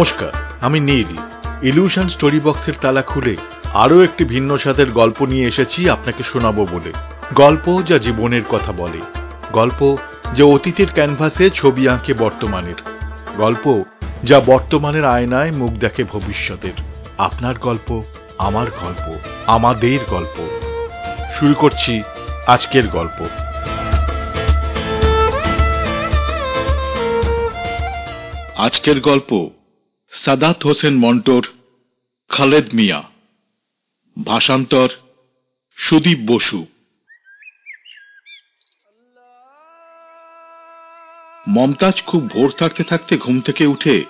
নমস্কার, আমি নীল। Illusion story বক্সের তালা খুলে আরও একটি ভিন্ন স্বাদের গল্প নিয়ে এসেছি আপনাকে শোনাবো বলে। গল্প যা জীবনের কথা বলে। গল্প যা অতীতের ক্যানভাসে ছবি আঁকে বর্তমানের। গল্প যা বর্তমানের আয়নায় মুখ দেখে ভবিষ্যতের। আপনার গল্প, আমার গল্প, আমাদের গল্প। শুরু করছি আজকের গল্প। আজকের গল্প সাদাত হোসেন মন্টর খালেদ মিয়া। ভাষান্তর সুদীপ বসু। মমতাজ খুব ভোর থাকতে থাকতে ঘুম থেকে উঠে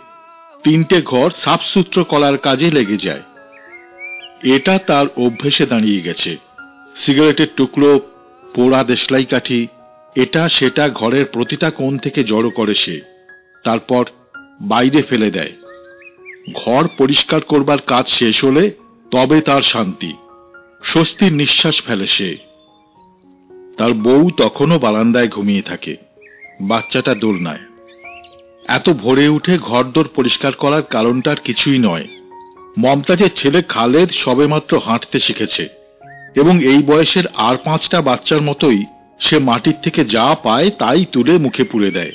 তিনটে ঘর সাফসুত্র করার কাজে লেগে যায়। এটা তার অভ্যেসে দাঁড়িয়ে গেছে। সিগারেটের টুকরো, পোড়া দেশলাই কাঠি, এটা সেটা ঘরের প্রতিটা কোণ থেকে জড়ো করে সে। তারপর বাইরে ফেলে দেয়। ঘর পরিষ্কার করবার কাজ শেষ হলে তবে তার শান্তি। স্বস্তির নিঃশ্বাস ফেলে সে। তার বউ তখনও বারান্দায় ঘুমিয়ে থাকে। বাচ্চাটা দোলনায়। এত ভোরে উঠে ঘরদোর পরিষ্কার করার কারণটার কিছুই নয়। মমতাজের ছেলে খালেদ সবেমাত্র হাঁটতে শিখেছে। এবং এই বয়সের আর পাঁচটা বাচ্চার মতোই সে মাটির থেকে যা পায় তাই তুলে মুখে পুড়ে দেয়।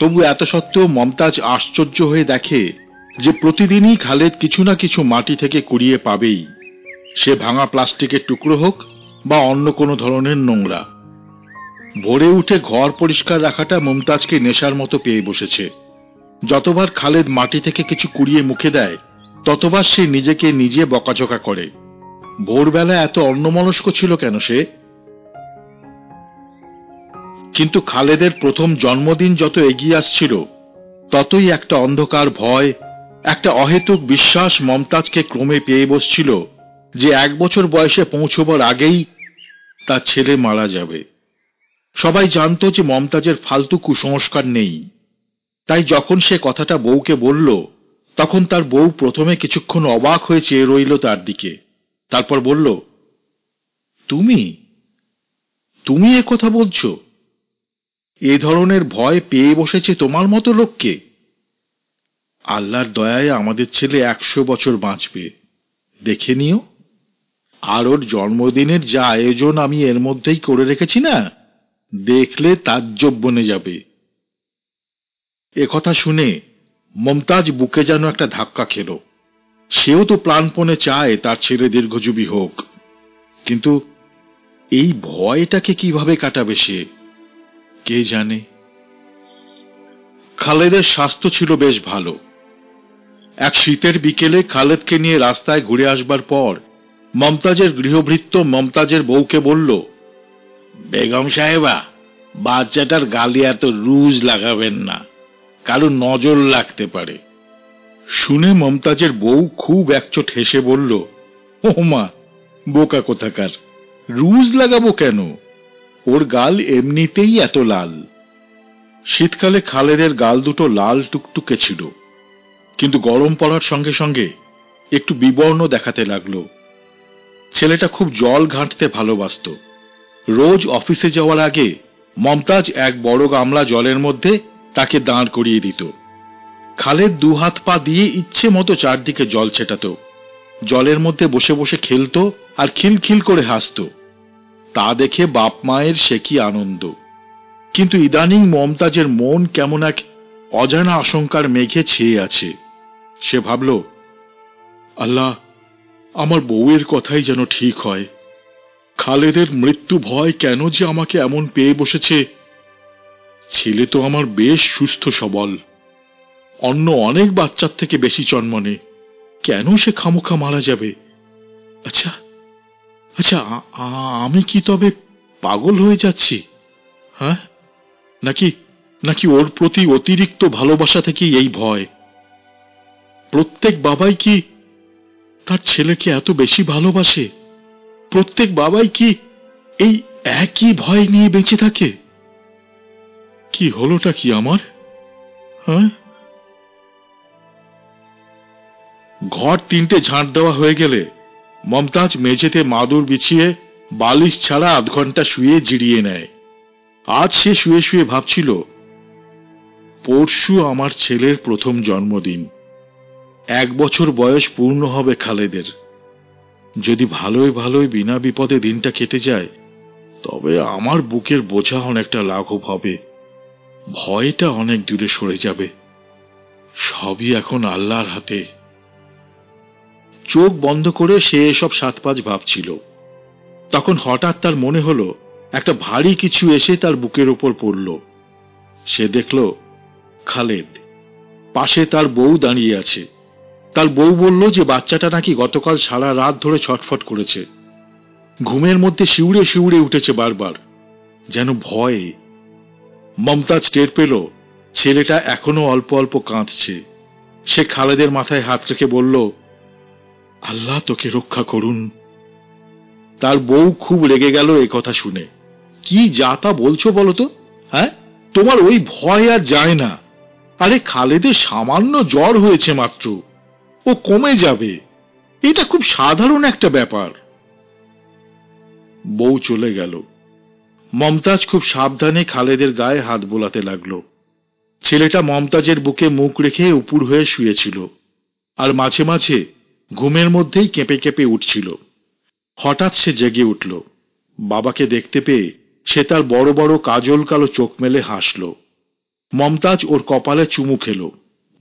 তবু এত সত্ত্বেও মমতাজ আশ্চর্য হয়ে দেখে যে প্রতিদিনই খালেদ কিছু না কিছু মাটি থেকে কুড়িয়ে পাবেই। সে ভাঙা প্লাস্টিকের টুকরো হোক বা অন্য কোনো ধরনের নোংরা। ভোরে উঠে ঘর পরিষ্কার রাখাটা মমতাজকে নেশার মতো পেয়ে বসেছে। যতবার খালেদ মাটি থেকে কিছু কুড়িয়ে মুখে দেয়, ততবার সে নিজেকে নিজে বকাঝকা করে। ভোরবেলা এত অন্যমনস্ক ছিল কেন সে? কিন্তু খালেদের প্রথম জন্মদিন যত এগিয়ে আসছিল, ততই একটা অন্ধকার ভয় একটা অহেতুক বিশ্বাস মমতাজকে ক্রমে পেয়ে বসছিল যে এক বছর বয়সে পৌঁছবার আগেই তার ছেলে মারা যাবে। সবাই জানত যে মমতাজের ফালতু কুসংস্কার নেই। তাই যখন সে কথাটা বউকে বলল, তখন তার বউ প্রথমে কিছুক্ষণ অবাক হয়ে চেয়ে রইল তার দিকে। তারপর বলল, তুমি? তুমি এ কথা বলছো? এ ধরনের ভয় পেয়ে বসেছে তোমার মতো লোককে? আল্লাহর দয়ায় আমাদের ছেলে একশো বছর বাঁচবে। দেখে নিও। আর ওর জন্মদিনের যা আয়োজন আমি এর মধ্যেই করে রেখেছি না, দেখলে তাজ্জব বনে যাবে। কথা শুনে মমতাজ বুকে যেন একটা ধাক্কা খেল। সেও তো প্রাণপণে চায় তার ছেলে দীর্ঘজীবী হোক। কিন্তু এই ভয়টাকে কীভাবে কাটাবে সে, কে জানে? খালেদের স্বাস্থ্য ছিল বেশ ভালো। এক শীতের বিকেলে খালেদকে নিয়ে রাস্তায় ঘুরে আসবার পর মমতাজের গৃহভৃত্ত মমতাজের বউকে বলল, বেগম সাহেবা, বাচ্চাটার গালি এত রুজ লাগাবেন না, কারও নজর লাগতে পারে। শুনে মমতাজের বউ খুব একচোট হেসে বলল, ও মা, বোকা কোথাকার, রুজ লাগাবো কেন? ওর গাল এমনিতেই এত লাল। শীতকালে খালেদের গাল দুটো লাল টুকটুকে ছিল। কিন্তু গরম পড়ার সঙ্গে সঙ্গে একটু বিবর্ণ দেখাতে লাগল। ছেলেটা খুব জল ঘাঁটতে ভালোবাসত। রোজ অফিসে যাওয়ার আগে মমতাজ এক বড় গামলা জলের মধ্যে তাকে দাঁড় করিয়ে দিত। খালের দু হাত পা দিয়ে ইচ্ছে মতো চারদিকে জল ছেটাত। জলের মধ্যে বসে বসে খেলত আর খিলখিল করে হাসত। তা দেখে বাপ মায়ের সে কি আনন্দ। কিন্তু ইদানিং মমতাজের মন কেমন এক অজানা আশঙ্কার মেঘে ছেয়ে আছে। সে ভাবল, আল্লাহ, আমার বউয়ের কথাই যেন ঠিক হয়। খালেদের মৃত্যু ভয় কেন যে আমাকে এমন পেয়ে বসেছে? ছেলে তো আমার বেশ সুস্থ সবল। অন্য অনেক বাচ্চার থেকে বেশি জন্মনে কেন সে খামোখা মারা যাবে? আচ্ছা আচ্ছা আমি কি তবে পাগল হয়ে যাচ্ছি? হ্যাঁ? নাকি নাকি ওর প্রতি অতিরিক্ত ভালোবাসা থেকেই এই ভয়? প্রত্যেক বাবাই কি তার ছেলেকে এত বেশি ভালোবাসে? প্রত্যেক বাবাই কি এই একই ভয় নিয়ে বেঁচে থাকে? কি হলোটা কি আমার? হ্যাঁ? ঘর তিনটে ঝাঁট দেওয়া হয়ে গেলে মমতাজ মেঝেতে মাদুর বিছিয়ে বালিশ ছাড়া আধ ঘণ্টা শুয়ে জিরিয়ে নেয়। আজ সে শুয়ে শুয়ে ভাবছিল, পরশু আমার ছেলের প্রথম জন্মদিন। এক বছর বয়স পূর্ণ হবে খালেদের। যদি ভালোই ভালোই বিনা বিপদে দিনটা কেটে যায়, তবে আমার বুকের বোঝা অনেকটা লাঘব হবে। ভয়টা অনেক দূরে সরে যাবে। সবই এখন আল্লাহর হাতে। চোখ বন্ধ করে সে এসব সাত পাঁচ ভাবছিল। তখন হঠাৎ তার মনে হলো, একটা ভারী কিছু এসে তার বুকের ওপর পড়ল। সে দেখল, খালেদ, পাশে তার বউ দাঁড়িয়ে আছে। তার বউ বলল যে বাচ্চাটা নাকি গতকাল সারা রাত ধরে ছটফট করেছে। ঘুমের মধ্যে শিউড়ে শিউড়ে উঠেছে বারবার। যেন ভয়ে। মমতাজ টের পেল, ছেলেটা এখনও অল্প অল্প কাঁদছে। সে খালেদের মাথায় হাত রেখে বলল, আল্লাহ তোকে রক্ষা করুন। তার বউ খুব রেগে গেল এ কথা শুনে। কি যা তা বলছো বলো তো? হ্যাঁ? তোমার ওই ভয় আর যায় না। আরে খালেদের সামান্য জ্বর হয়েছে মাত্র। ও কমে যাবে। এটা খুব সাধারণ একটা ব্যাপার। বউ চলে গেল। মমতাজ খুব সাবধানে খালেদের গায়ে হাত বোলাতে লাগল। ছেলেটা মমতাজের বুকে মুখ রেখে উপুর হয়ে শুয়েছিল আর মাঝে মাঝে ঘুমের মধ্যেই কেঁপে কেঁপে উঠছিল। হঠাৎ সে জেগে উঠল। বাবাকে দেখতে পেয়ে সে তার বড় বড় কাজল কালো চোখ মেলে হাসল। মমতাজ ওর কপালে চুমু খেল।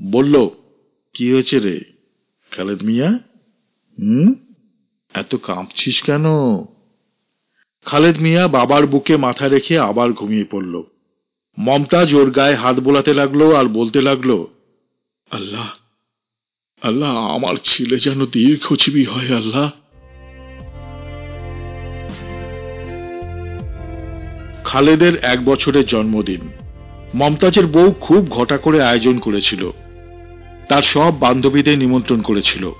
বলল, কি হয়েছে রে? খালেদ মিয়া? হুম? এত কাঁপছিস কেন? খালেদ মিয়া বাবার বুকে মাথা রেখে আবার ঘুমিয়ে পড়ল। মমতাজ ওর গায়ে হাত বোলাতে লাগল আর বলতে লাগল, আল্লাহ আল্লাহ, আমার ছেলে যেন দীর্ঘজীবী হয়, আল্লাহ। খালেদের এক বছরের জন্মদিন। মমতাজের বউ খুব ঘটা করে আয়োজন করেছিল। তার সব বান্ধবীদের নিমন্ত্রণ করেছিল।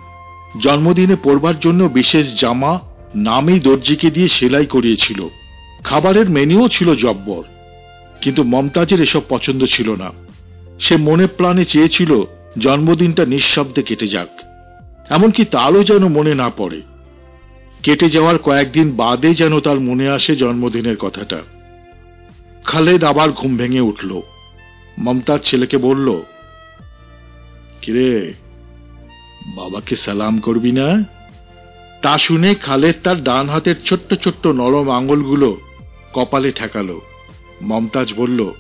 জন্মদিনে পড়বার জন্য বিশেষ জামা নামই দর্জিকে দিয়ে সেলাই করিয়েছিল। খাবারের মেনুও ছিল জব্বর। কিন্তু মমতাজের এসব পছন্দ ছিল না। সে মনে প্রাণে চেয়েছিল জন্মদিনটা নিঃশব্দে কেটে যাক। এমনকি তারও যেন মনে না পড়ে। কেটে যাওয়ার কয়েকদিন বাদে যেন তার মনে আসে জন্মদিনের কথাটা। খালেদ আবার ঘুম ভেঙে উঠল। মমতাজ ছেলেকে বলল কিরে, বাবাকে সালাম করবি না? তা শুনে খালেদ তার ডান হাতের ছোট্ট ছোট্ট নরম আঙুলগুলো কপালে ঠেকালো। মমতাজ বলল,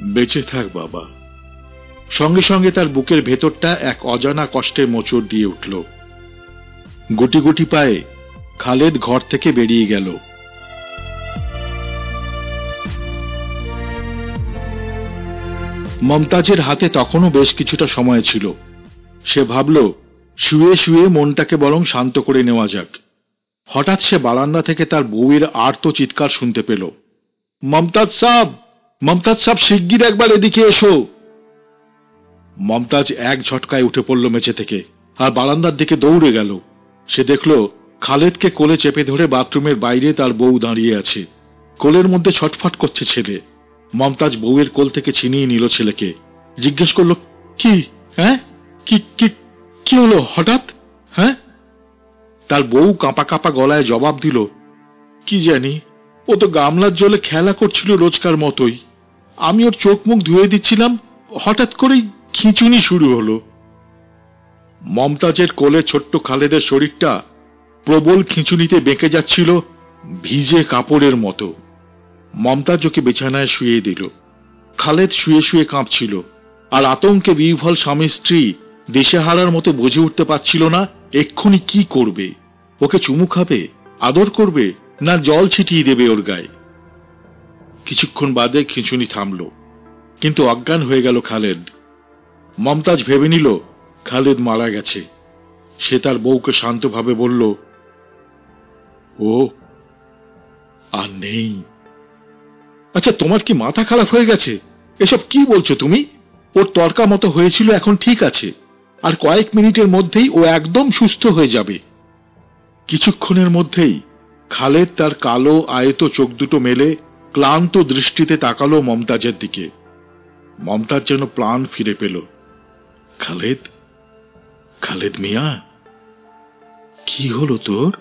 বেঁচে থাক বাবা। সঙ্গে সঙ্গে তার বুকের ভেতরটা এক অজানা কষ্টে মোচড় দিয়ে উঠল। গুটি গুটি পায়ে খালেদ ঘর থেকে বেরিয়ে গেল। মমতাজের হাতে তখনও বেশ কিছুটা সময় ছিল। সে ভাবল, শুয়ে শুয়ে মনটাকে বরং শান্ত করে নেওয়া যাক। হঠাৎ সে বারান্দা থেকে তার বউয়ের আর্ত চিৎকার শুনতে পেল। মমতাজ সাহ মমতাজ সাহ শিগগির একবার এদিকে এসো! মমতাজ এক ঝটকায় উঠে পড়ল মেঝে থেকে আর বারান্দার দিকে দৌড়ে গেল। সে দেখল, খালেদকে কোলে চেপে ধরে বাথরুমের বাইরে তার বউ দাঁড়িয়ে আছে। কোলের মধ্যে ছটফট করছে ছেলে। মমতাজ বউয়ের কোল থেকে ছিনিয়ে নিল ছেলেকে। জিজ্ঞেস করল, কি? হ্যাঁ? কি কি কি হলো হঠাৎ? হ্যাঁ? তার বউ কাঁপা কাঁপা গলায় জবাব দিল, কি জানি, ও তো গামলার জলে খেলা করছিল রোজকার মতোই। আমি ওর চোখ মুখ ধুয়ে দিচ্ছিলাম, হঠাৎ করেই খিঁচুনি শুরু হলো। মমতাজের কোলে ছোট্ট খালেদের শরীরটা প্রবল খিঁচুনিতে বেঁকে যাচ্ছিল ভিজে কাপড়ের মতো। মমতাজ ওকে বিছানায় শুয়ে দিল। খালেদ শুয়ে শুয়ে কাঁপছিল। আর আতঙ্কে বিহ্বল স্বামী স্ত্রী দিশেহারার মতো বুঝে উঠতে পারছিল না, এক্ষুনি কি করবে? ওকে চুমু খাবে? আদর করবে? না জল ছিটিয়ে দেবে ওর গায়ে? কিছুক্ষণ বাদে খিঁচুনি থামল। কিন্তু অজ্ঞান হয়ে গেল খালেদ। মমতাজ ভেবে নিল, খালেদ মারা গেছে। সে তার বউকে শান্তভাবে বলল, ও, আর নেই। আচ্ছা তোমার কি মাথা খারাপ হয়ে গেছে? এসব কি বলছো তুমি? ওর তর্কা মতো হয়েছিল, এখন ঠিক আছে। আর কয়েক মিনিটের মধ্যেই ও একদম সুস্থ হয়ে যাবে। কিছুক্ষণের মধ্যেই খালেদ তার কালো, আয়ত চোখ দুটো মেলে ক্লান্ত দৃষ্টিতে তাকালো মমতাজের দিকে। মমতাজ যেন প্রাণ ফিরে পেল। খালেদ? খালেদ মিয়া? কি হলো তোর?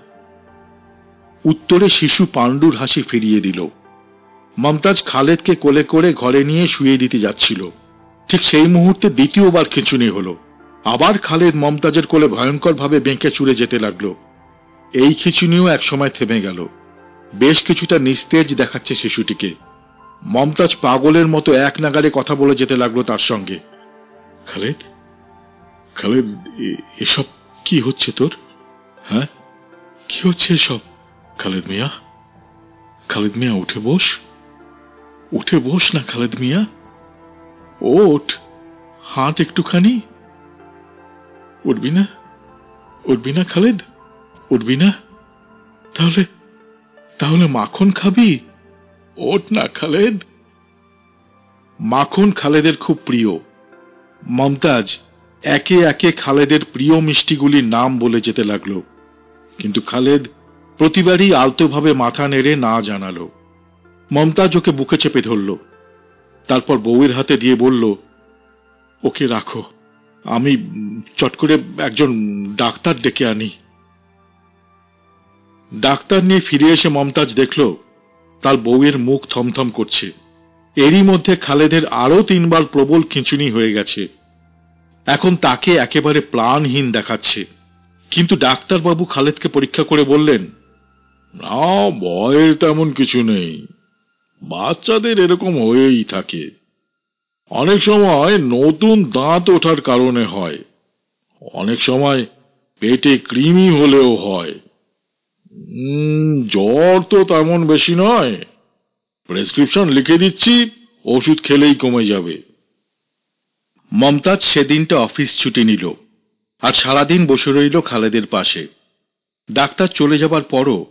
উত্তরে শিশু পাণ্ডুর হাসি ফিরিয়ে দিল। মমতাজ খালেদকে কোলে করে ঘরে নিয়ে শুয়ে দিতে যাচ্ছিল। ঠিক সেই মুহূর্তে দ্বিতীয়বার খিঁচুনি হলো। আবার খালেদ মমতাজের কোলে ভয়ঙ্করভাবে বেঁকে চুরে যেতে লাগল। এই খিচুনিও একসময় থেমে গেল। বেশ কিছুটা নিস্তেজ দেখাচ্ছে শিশুটিকে। মমতাজ পাগলের মতো এক নাগারে কথা বলে যেতে লাগল তার সঙ্গে। খালেদ? খালেদ এসব কি হচ্ছে তোর? হ্যাঁ? কি হচ্ছে এসব? খালেদ মিয়া? খালেদ মিয়া, উঠে বস। উঠে বস না, খালেদ মিয়া। ওঠ, হাত একটুখানি। উঠবি না উঠবি না খালেদ, উঠবি না। তাহলে তাহলে মাখন খাবি? ওঠ না, খালেদ। মাখন খালেদের খুব প্রিয়। মমতাজ একে একে খালেদের প্রিয় মিষ্টিগুলির নাম বলে যেতে লাগল। কিন্তু খালেদ প্রতিবারই আলতোভাবে মাথা নেড়ে না জানালো। মমতাজ ওকে বুকে চেপে ধরল। তারপর বউয়ের হাতে দিয়ে বলল, ওকে রাখো। আমি চট করে একজন ডাক্তার ডেকে আনি। ডাক্তার নিয়ে ফিরে এসে মমতাজ দেখল, তার বউয়ের মুখ থমথম করছে। এরই মধ্যে খালেদের আরও তিনবার প্রবল খিঁচুনি হয়ে গেছে। এখন তাকে একেবারে প্রাণহীন দেখাচ্ছে। কিন্তু ডাক্তারবাবু খালেদকে পরীক্ষা করে বললেন, না ভয়ের তেমন কিছু নেই। বাচ্চাদের এরকম হয়েই থাকে। অনেক সময় নতুন দাঁত ওঠার কারণে হয়। অনেক সময় পেটে কৃমি হলেও হয়। জ্বর তো তেমন বেশি নয়। প্রেসক্রিপশন লিখে দিচ্ছি, ওষুধ খেলেই কমে যাবে। মমতাজ সেদিনটা অফিস ছুটি নিল আর সারাদিন বসে রইল খালেদের পাশে। ডাক্তার চলে যাবার পরও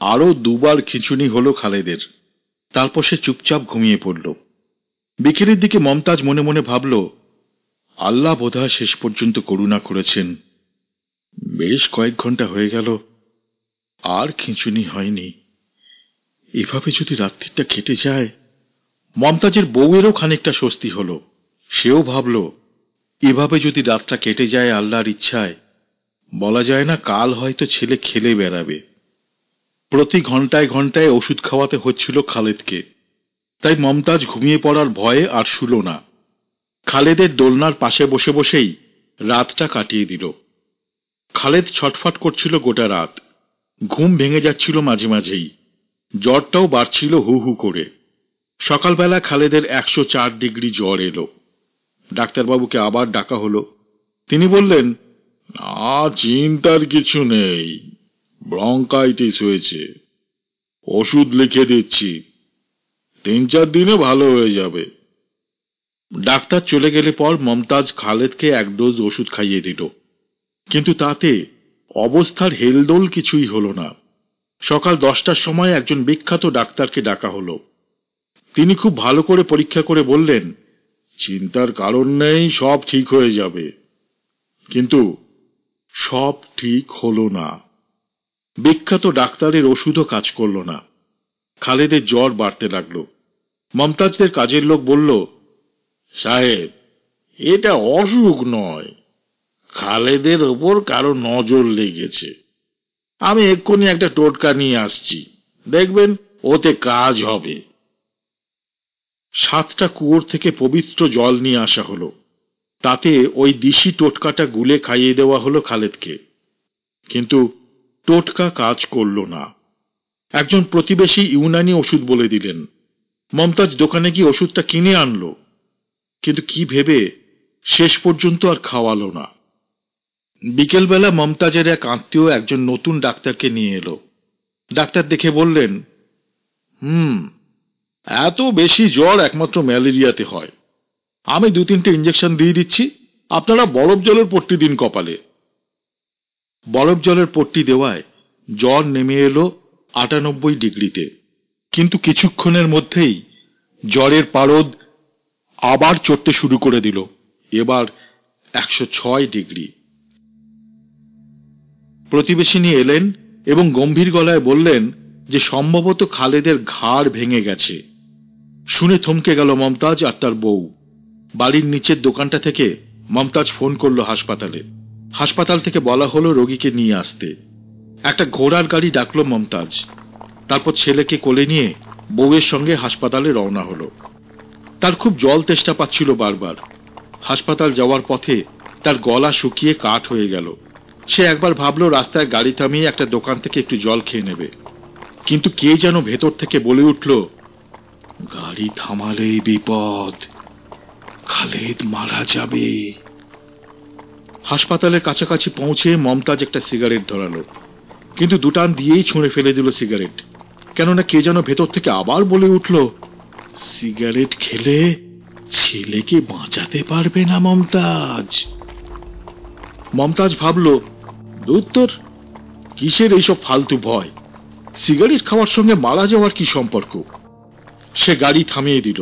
আরও দুবার খিঁচুনি হলো খালেদের। তারপর সে চুপচাপ ঘুমিয়ে পড়ল। বিকেলের দিকে মমতাজ মনে মনে ভাবল, আল্লাহ বোধহয় শেষ পর্যন্ত করুণা করেছেন। বেশ কয়েক ঘণ্টা হয়ে গেল, আর খিঁচুনি হয়নি। এভাবে যদি রাত্রিটা খেটে যায়, মমতাজের বউয়েরও খানিকটা স্বস্তি হলো। সেও ভাবল, এভাবে যদি রাতটা কেটে যায় আল্লাহর ইচ্ছায়, বলা যায় না কাল হয়তো ছেলে খেলে বেড়াবে। প্রতি ঘন্টায় ঘন্টায় ওষুধ খাওয়াতে হচ্ছিল খালেদকে। তাই মমতাজ ঘুমিয়ে পড়ার ভয়ে আর শুল না। খালেদের দোলনার পাশে বসে বসেই রাতটা কাটিয়ে দিল। খালেদ ছটফট করছিল গোটা রাত। ঘুম ভেঙে যাচ্ছিল মাঝে মাঝেই। জ্বরটাও বাড়ছিল হু হু করে। সকালবেলা খালেদের একশো চার ডিগ্রি জ্বর এলো। ডাক্তারবাবুকে আবার ডাকা হলো। তিনি বললেন, না, চিন্তার কিছু নেই। ব্রঙ্কাইটিস হয়েছে। ওষুধ লিখে দিচ্ছি। তিন চার দিনে ভালো হয়ে যাবে। ডাক্তার চলে গেলে পর মমতাজ খালেদকে এক ডোজ ওষুধ খাইয়ে দিল। কিন্তু তাতে অবস্থার হেলদোল কিছুই হলো না। সকাল দশটার সময় একজন বিখ্যাত ডাক্তারকে ডাকা হলো। তিনি খুব ভালো করে পরীক্ষা করে বললেন, চিন্তার কারণ নেই, সব ঠিক হয়ে যাবে। কিন্তু সব ঠিক হলো না। বিখ্যাত ডাক্তারের ওষুধও কাজ করল না। খালেদের জ্বর বাড়তে লাগল। মমতাজদের কাজের লোক বলল, সাহেব, এটা অসুখ নয়। খালেদের ওপর কারও নজর লেগেছে। আমি এক্ষুনি একটা টোটকা নিয়ে আসছি। দেখবেন, ওতে কাজ হবে। সাতটা কুয়োর থেকে পবিত্র জল নিয়ে আসা হলো। তাতে ওই দিশি টোটকাটা গুলে খাইয়ে দেওয়া হলো খালেদকে। কিন্তু টোটকা কাজ করল না। একজন প্রতিবেশী ইউনানি ওষুধ বলে দিলেন, মমতাজ দোকানে গিয়ে ওষুধটা কিনে আনলো। কিন্তু কি ভেবে শেষ পর্যন্ত আর খাওয়ালো না। বিকেলবেলা মমতাজের এক আত্মীয় একজন নতুন ডাক্তারকে নিয়ে এলো। ডাক্তার দেখে বললেন, হুম, এত বেশি জ্বর একমাত্র ম্যালেরিয়াতে হয়। আমি দু তিনটে ইঞ্জেকশন দিয়ে দিচ্ছি, আপনারা বরফ জলের পট্টি দিন কপালে। বরফ জলের পট্টি দেওয়ায় জ্বর নেমে এলো আটানব্বই ডিগ্রিতে। কিন্তু কিছুক্ষণের মধ্যেই জ্বরের পারদ আবার চড়তে শুরু করে দিল। এবার একশো ছয় ডিগ্রি। প্রতিবেশিনী এলেন এবং গম্ভীর গলায় বললেন যে সম্ভবত খালেদের ঘাড় ভেঙে গেছে। শুনে থমকে গেল মমতাজ আর তার বউ। বাড়ির নিচের দোকানটা থেকে মমতাজ ফোন করল হাসপাতালে। হাসপাতাল থেকে বলা হলো রোগীকে নিয়ে আসতে। একটা ঘোড়ার গাড়ি ডাকলো মমতাজ। তারপর ছেলেকে কোলে নিয়ে বউয়ের সঙ্গে হাসপাতালে রওনা হলো। তার খুব জল তেষ্টা পাচ্ছিল বারবার। হাসপাতাল যাওয়ার পথে তার গলা শুকিয়ে কাঠ হয়ে গেল। সে একবার ভাবলো, রাস্তায় গাড়ি থামিয়ে একটা দোকান থেকে একটু জল খেয়ে নেবে। কিন্তু কে যেন ভেতর থেকে বলে উঠল, গাড়ি থামালেই বিপদ। খালেদ মারা যাবে। হাসপাতালের কাছাকাছি পৌঁছে মমতাজ একটা সিগারেট ধরালো। কিন্তু দুটান দিয়েই ছুঁড়ে ফেলে দিল সিগারেট। কেননা কে যেন ভেতর থেকে আবার বলে উঠল, সিগারেট খেলে ছেলেকে বাঁচাতে পারবে না মমতাজ। মমতাজ ভাবল উত্তর কিসের এইসব ফালতু ভয়? সিগারেট খাওয়ার সঙ্গে মারা যাওয়ার কি সম্পর্ক? সে গাড়ি থামিয়ে দিল।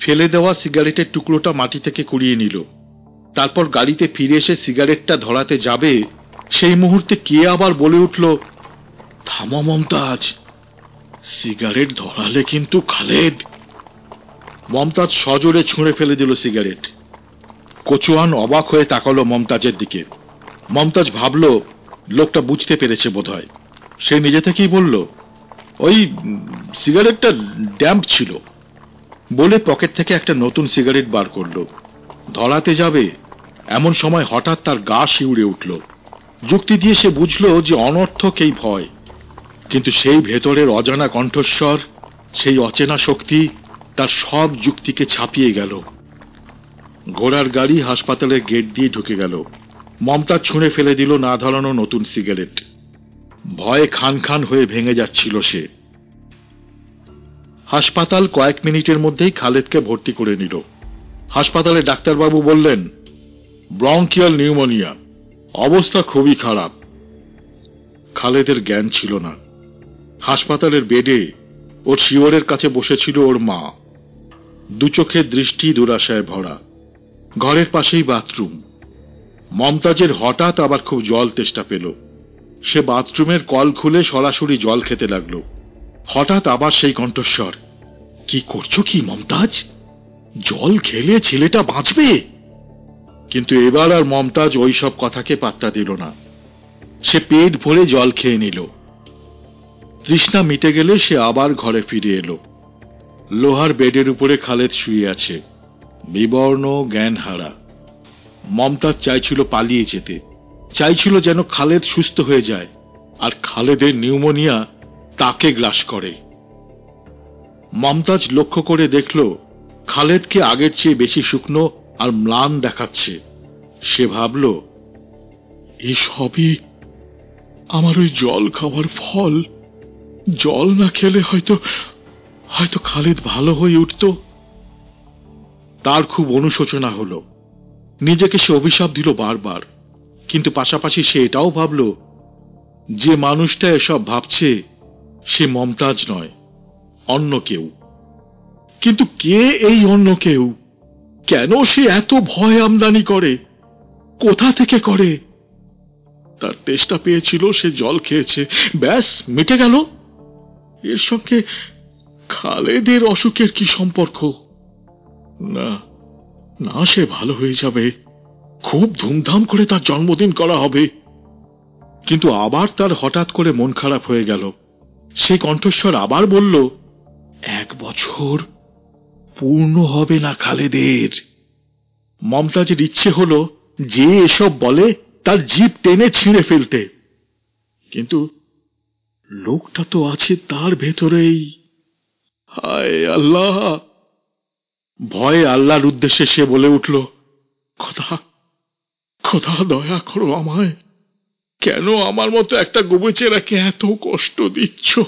ফেলে দেওয়া সিগারেটের টুকরোটা মাটি থেকে কুড়িয়ে নিল। তারপর গাড়িতে ফিরে এসে সিগারেটটা ধরাতে যাবে, সেই মুহূর্তে কে আবার বলে উঠল, থামো মমতাজ, সিগারেট ধরালে কিন্তু খালেদ। মমতাজ সজোরে ছুঁড়ে ফেলে দিল সিগারেট। কচুয়ান অবাক হয়ে তাকালো মমতাজের দিকে। মমতাজ ভাবল, লোকটা বুঝতে পেরেছে বোধহয়। সে নিজে থেকেই বলল, ওই সিগারেটটা ড্যাম্প ছিল। বলে পকেট থেকে একটা নতুন সিগারেট বার করল। ধরাতে যাবে? এমন সময় হঠাৎ তার গা শিউড়ে উঠল। যুক্তি দিয়ে সে বুঝল যে অনর্থক এই ভয়। কিন্তু সেই ভেতরের অজানা কণ্ঠস্বর, সেই অচেনা শক্তি তার সব যুক্তিকে ছাপিয়ে গেল। ঘোড়ার গাড়ি হাসপাতালের গেট দিয়ে ঢুকে গেল। মমতা ছুঁড়ে ফেলে দিল না ধরানো নতুন সিগারেট। ভয়ে খান খান হয়ে ভেঙে যাচ্ছিল সে। হাসপাতাল কয়েক মিনিটের মধ্যেই খালেদকে ভর্তি করে নিল। হাসপাতালে ডাক্তারবাবু বললেন ব্রঙ্কিয়াল নিউমোনিয়া। অবস্থা খুবই খারাপ। খালেদের জ্ঞান ছিল না। হাসপাতালের বেডে ওর শিওরের কাছে বসেছিল ওর মা। দু চোখের দৃষ্টি দুরাশায় ভরা। ঘরের পাশেই বাথরুম। মমতাজের হঠাৎ আবার খুব জল তেষ্টা পেল। সে বাথরুমের কল খুলে সরাসরি জল খেতে লাগল। হঠাৎ আবার সেই কণ্ঠস্বর, কি করছ কি মমতাজ? জল খেলে ছেলেটা বাঁচবে? কিন্তু এবার আর মমতাজ ওই সব কথাকে পাত্তা দিল না। সে পেট ভরে জল খেয়ে নিল। তৃষ্ণা মিটে গেলে সে আবার ঘরে ফিরে এলো। লোহার বেডের উপরে খালেদ শুয়ে আছে, বিবর্ণ জ্ঞানহারা। মমতাজ চাইছিল পালিয়ে যেতে, চাইছিল যেন খালেদ সুস্থ হয়ে যায়, আর খালেদের নিউমোনিয়া তাকে গ্রাস করে। মমতাজ লক্ষ্য করে দেখল, খালেদকে আগের চেয়ে বেশি শুকনো আর ম্লান দেখাচ্ছে। সে ভাবল এসবই আমার ওই জল খাওয়ার ফল। জল না খেলে হয়তো হয়তো খালেদ ভালো হয়ে উঠত। তার খুব অনুশোচনা হলো। নিজেকে সে অভিশাপ দিল বারবার, কিন্তু পাশাপাশি সে এটাও ভাবল, যে মানুষটা এসব ভাবছে, সে মমতাজ নয়, অন্য কেউ। কিন্তু কে এই অন্য কেউ? কেন সে এত ভয় আমদানি করে? কোথা থেকে করে? তার তেষ্টা পেয়েছিল, সে জল খেয়েছে। ব্যাস, মিটে গেল। এর সঙ্গে খালেদের অসুখের কি সম্পর্ক? না না, সে ভালো হয়ে যাবে। খুব ধুমধাম করে তার জন্মদিন করা হবে। কিন্তু আবার তার হঠাৎ করে মন খারাপ হয়ে গেল। সে কণ্ঠস্বর আবার বলল, এক বছর পূর্ণ হবে না খালেদের। মমতাজের ইচ্ছে হলো যে এসব বলে তার জিপ টেনে ছিঁড়ে ফেলতে। কিন্তু লোকটা তো আছে তার ভেতরেই। হায় আল্লাহ! ভয়ে আল্লাহর উদ্দেশ্যে সে বলে উঠল, খোদা খোদা, দয়া করো আমায়। কেন আমার মতো একটা গোবেচেরাকে এত কষ্ট দিচ্ছ?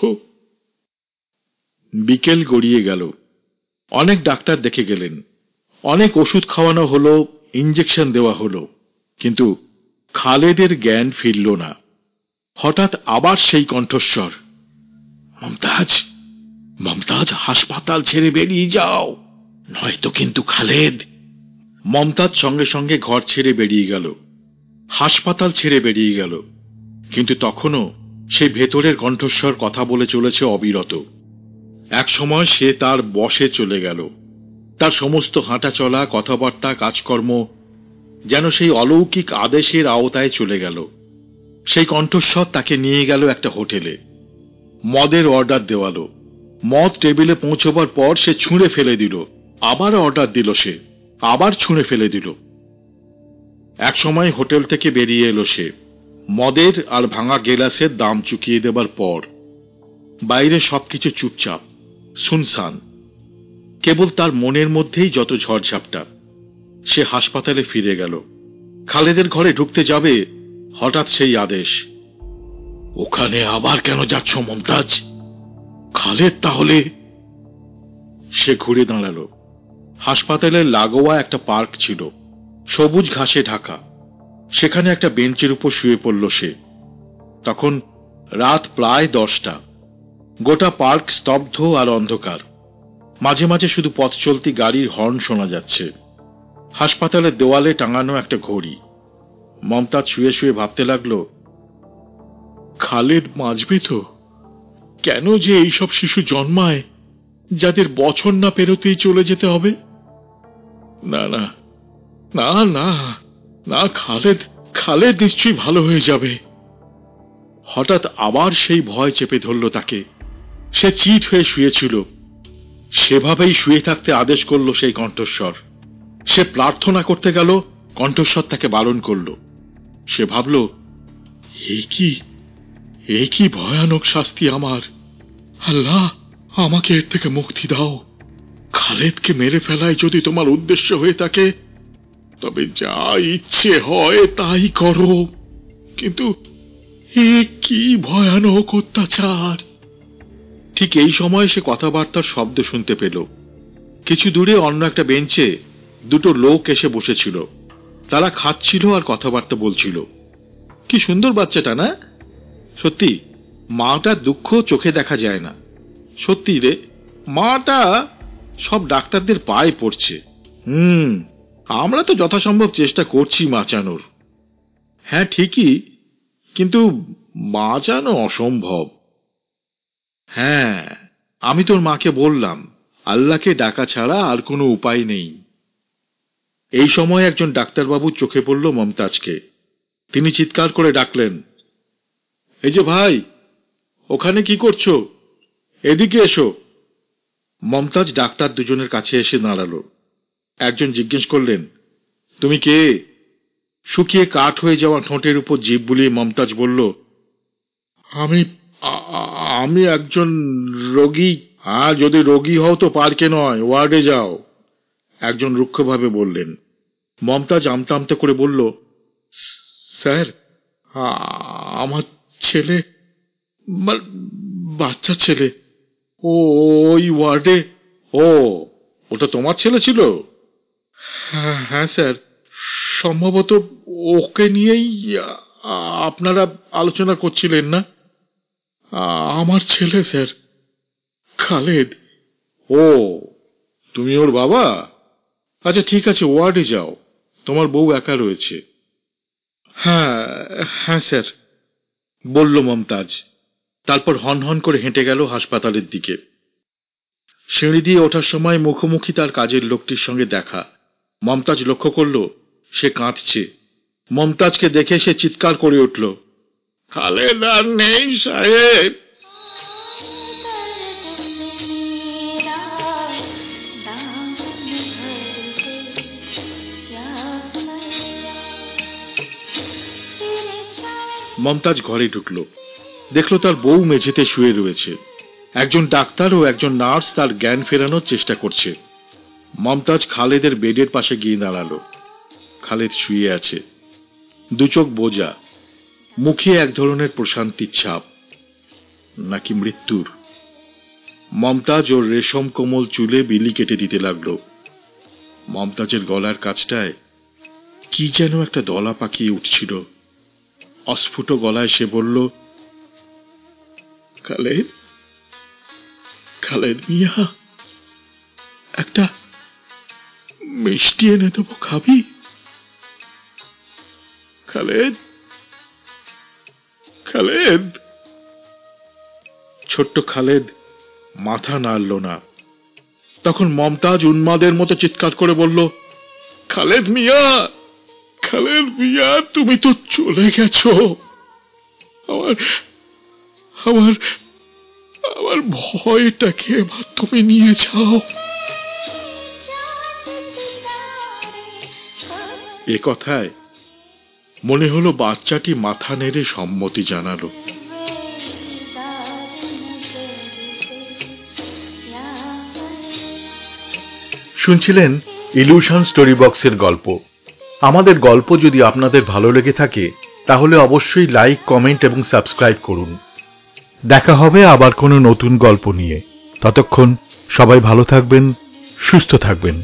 বিকেল গড়িয়ে গেল। অনেক ডাক্তার দেখে গেলেন। অনেক ওষুধ খাওয়ানো হলো ইঞ্জেকশন দেওয়া হলো। কিন্তু খালেদের জ্ঞান ফিরল না। হঠাৎ আবার সেই কণ্ঠস্বর, মমতাজ মমতাজ, হাসপাতাল ছেড়ে বেরিয়ে যাও। নয়তো কিন্তু খালেদ। মমতাজ সঙ্গে সঙ্গে ঘর ছেড়ে বেরিয়ে গেল। হাসপাতাল ছেড়ে বেরিয়ে গেল। কিন্তু তখনও সে ভেতরের কণ্ঠস্বর কথা বলে চলেছে অবিরত। এক সময় সে তার বসে চলে গেল। তার সমস্ত হাঁটা চলা কথাবার্তা, কাজকর্ম যেন সেই অলৌকিক আদেশের আওতায় চলে গেল। সেই কণ্ঠস্বর তাকে নিয়ে গেল একটা হোটেলে। মদের অর্ডার দেওয়ালো। মদ টেবিলে পৌঁছবার পর সে ছুঁড়ে ফেলে দিল। আবার অর্ডার দিল সে। আবার ছুঁড়ে ফেলে দিল। এক সময় হোটেল থেকে বেরিয়ে এলো সে। মদের আর ভাঙা গেলাসের দাম চুকিয়ে দেবার পর। বাইরে সবকিছু চুপচাপ। শুনশান কেবল তার মনের মধ্যেই যত ঝড়ঝাপটা, সে হাসপাতালে ফিরে গেল। খালেদের ঘরে ঢুকতে যাবে হঠাৎ সেই আদেশ। ওখানে আবার কেন যাচ্ছ মমতাজ? খালেদ তাহলে সে ঘুরে দাঁড়াল। হাসপাতালের লাগোয়া একটা পার্ক ছিল, সবুজ ঘাসে ঢাকা। সেখানে একটা বেঞ্চের উপর শুয়ে পড়ল সে। তখন রাত প্রায় দশটা। গোটা পার্ক স্তব্ধ আর অন্ধকার। মাঝে মাঝে শুধু পথ চলতি গাড়ির হর্ন শোনা যাচ্ছে। হাসপাতালের দেওয়ালে টাঙানো একটা ঘড়ি। মমতাজ শুয়ে শুয়ে ভাবতে লাগল, খালেদ বাঁচবে তো? কেন যে এইসব শিশু জন্মায়, যাদের বছর না পেরোতেই চলে যেতে হবে? না না না না না, খালেদ খালেদ নিশ্চয়ই ভালো হয়ে যাবে। হঠাৎ আবার সেই ভয় চেপে ধরল তাকে। সে চিট হয়ে শুয়েছিল। সেভাবেই শুয়ে থাকতে আদেশ করল সেই কণ্ঠস্বর। সে প্রার্থনা করতে গেল, কণ্ঠস্বর তাকে বারণ করল। সে ভাবল, এ কি? এ কি ভয়ানক শাস্তি আমার? আল্লাহ, আমাকে এর থেকে মুক্তি দাও। খালেদকে মেরে ফেলায় যদি তোমার উদ্দেশ্য হয়ে থাকে, তবে যা ইচ্ছে হয় তাই করো। কিন্তু এ কি ভয়ানক অত্যাচার? ঠিক এই সময় সে কথাবার্তার শব্দ শুনতে পেল। কিছু দূরে অন্য একটা বেঞ্চে দুটো লোক এসে বসেছিল। তারা খাচ্ছিল আর কথাবার্তা বলছিল। কি সুন্দর বাচ্চাটা, না? সত্যি মাটার দুঃখ চোখে দেখা যায় না। সত্যি রে, মাটা সব ডাক্তারদের পায়ে পড়ছে। হুম, আমরা তো যথাসম্ভব চেষ্টা করছি বাঁচানোর হ্যাঁ ঠিকই, কিন্তু বাঁচানো অসম্ভব। হ্যাঁ আমি তোর মাকে বললাম, আল্লাহকে ডাকা ছাড়া আর কোনো উপায় নেই। এই সময় একজন ডাক্তারবাবু চোখে পড়ল মমতাজকে। তিনি চিৎকার করে ডাকলেন, এই যে ভাই, ওখানে কি করছ? এদিকে এসো। মমতাজ ডাক্তার দুজনের কাছে এসে দাঁড়াল। একজন জিজ্ঞেস করলেন, তুমি কে? শুকিয়ে কাঠ হয়ে যাওয়া ঠোঁটের উপর জিভ বুলিয়ে মমতাজ বলল, আমি আমি একজন রোগী। হ্যাঁ যদি রোগী হও তো পার্কে নয়, ওয়ার্ডে যাও। একজন রুক্ষভাবে বললেন। মমতাজ আমতা আমতা করে বলল, স্যার আমার ছেলে বাচ্চা ছেলে, ও ওই ওয়ার্ডে, ও, ওটা তোমার ছেলে ছিল? হ্যাঁ স্যার। সম্ভবত ওকে নিয়েই আপনারা আলোচনা করছিলেন না? আমার ছেলে স্যার। খালেদ। ও তুমি ওর বাবা? আচ্ছা ঠিক আছে ওয়ার্ডে যাও। তোমার বউ একা রয়েছে। হ্যাঁ হ্যাঁ স্যার। বলল মমতাজ। তারপর হন হন করে হেঁটে গেল হাসপাতালের দিকে। সিঁড়ি দিয়ে ওঠার সময় মুখোমুখি তার কাজের লোকটির সঙ্গে দেখা। মমতাজ লক্ষ্য করল সে কাঁদছে। মমতাজকে দেখে সে চিৎকার করে উঠল। খালেদ নেই সাহেব। মমতাজ ঘরে ঢুকল। দেখল তার বউ মেঝেতে শুয়ে রয়েছে। একজন ডাক্তার ও একজন নার্স তার জ্ঞান ফেরানোর চেষ্টা করছে। মমতাজ খালেদের বেডের পাশে গিয়ে দাঁড়াল। খালেদ শুয়ে আছে। দু চোখ বোঝা। মুখে এক ধরনের প্রশান্তির ছাপ, নাকি মৃত্যুর। মমতাজ ওর রেশম কোমল চুলে বিলি কেটে দিতে লাগল। মমতাজের গলার কাছটায় কি যেন একটা দলা পাকিয়ে উঠছিল। অস্ফুট গলায় সে বলল খালেদ খালেদ মিয়া, একটা মিষ্টি এনে দেবো খাবি? খালেদ খালেদ? ছোট্ট খালেদ মাথা নাড়ল না। তখন মমতাজ উন্মাদের মতো চিৎকার করে বলল খালেদ মিয়া খালেদ মিয়া তুমি তো চলে গেছো। আমার আমার আমার ভয়টাকে এবার তুমি নিয়ে যাও। এ কথায় মনে হলো বাচ্চাটি মাথা নেড়ে সম্মতি জানালো। শুনছিলেন ইলিউশন স্টোরি বক্সের গল্প। আমাদের গল্প যদি আপনাদের ভালো লেগে থাকে, তাহলে অবশ্যই লাইক, কমেন্ট এবং সাবস্ক্রাইব করুন। দেখা হবে আবার কোনো নতুন গল্প নিয়ে। ততক্ষণ সবাই ভালো থাকবেন, সুস্থ থাকবেন।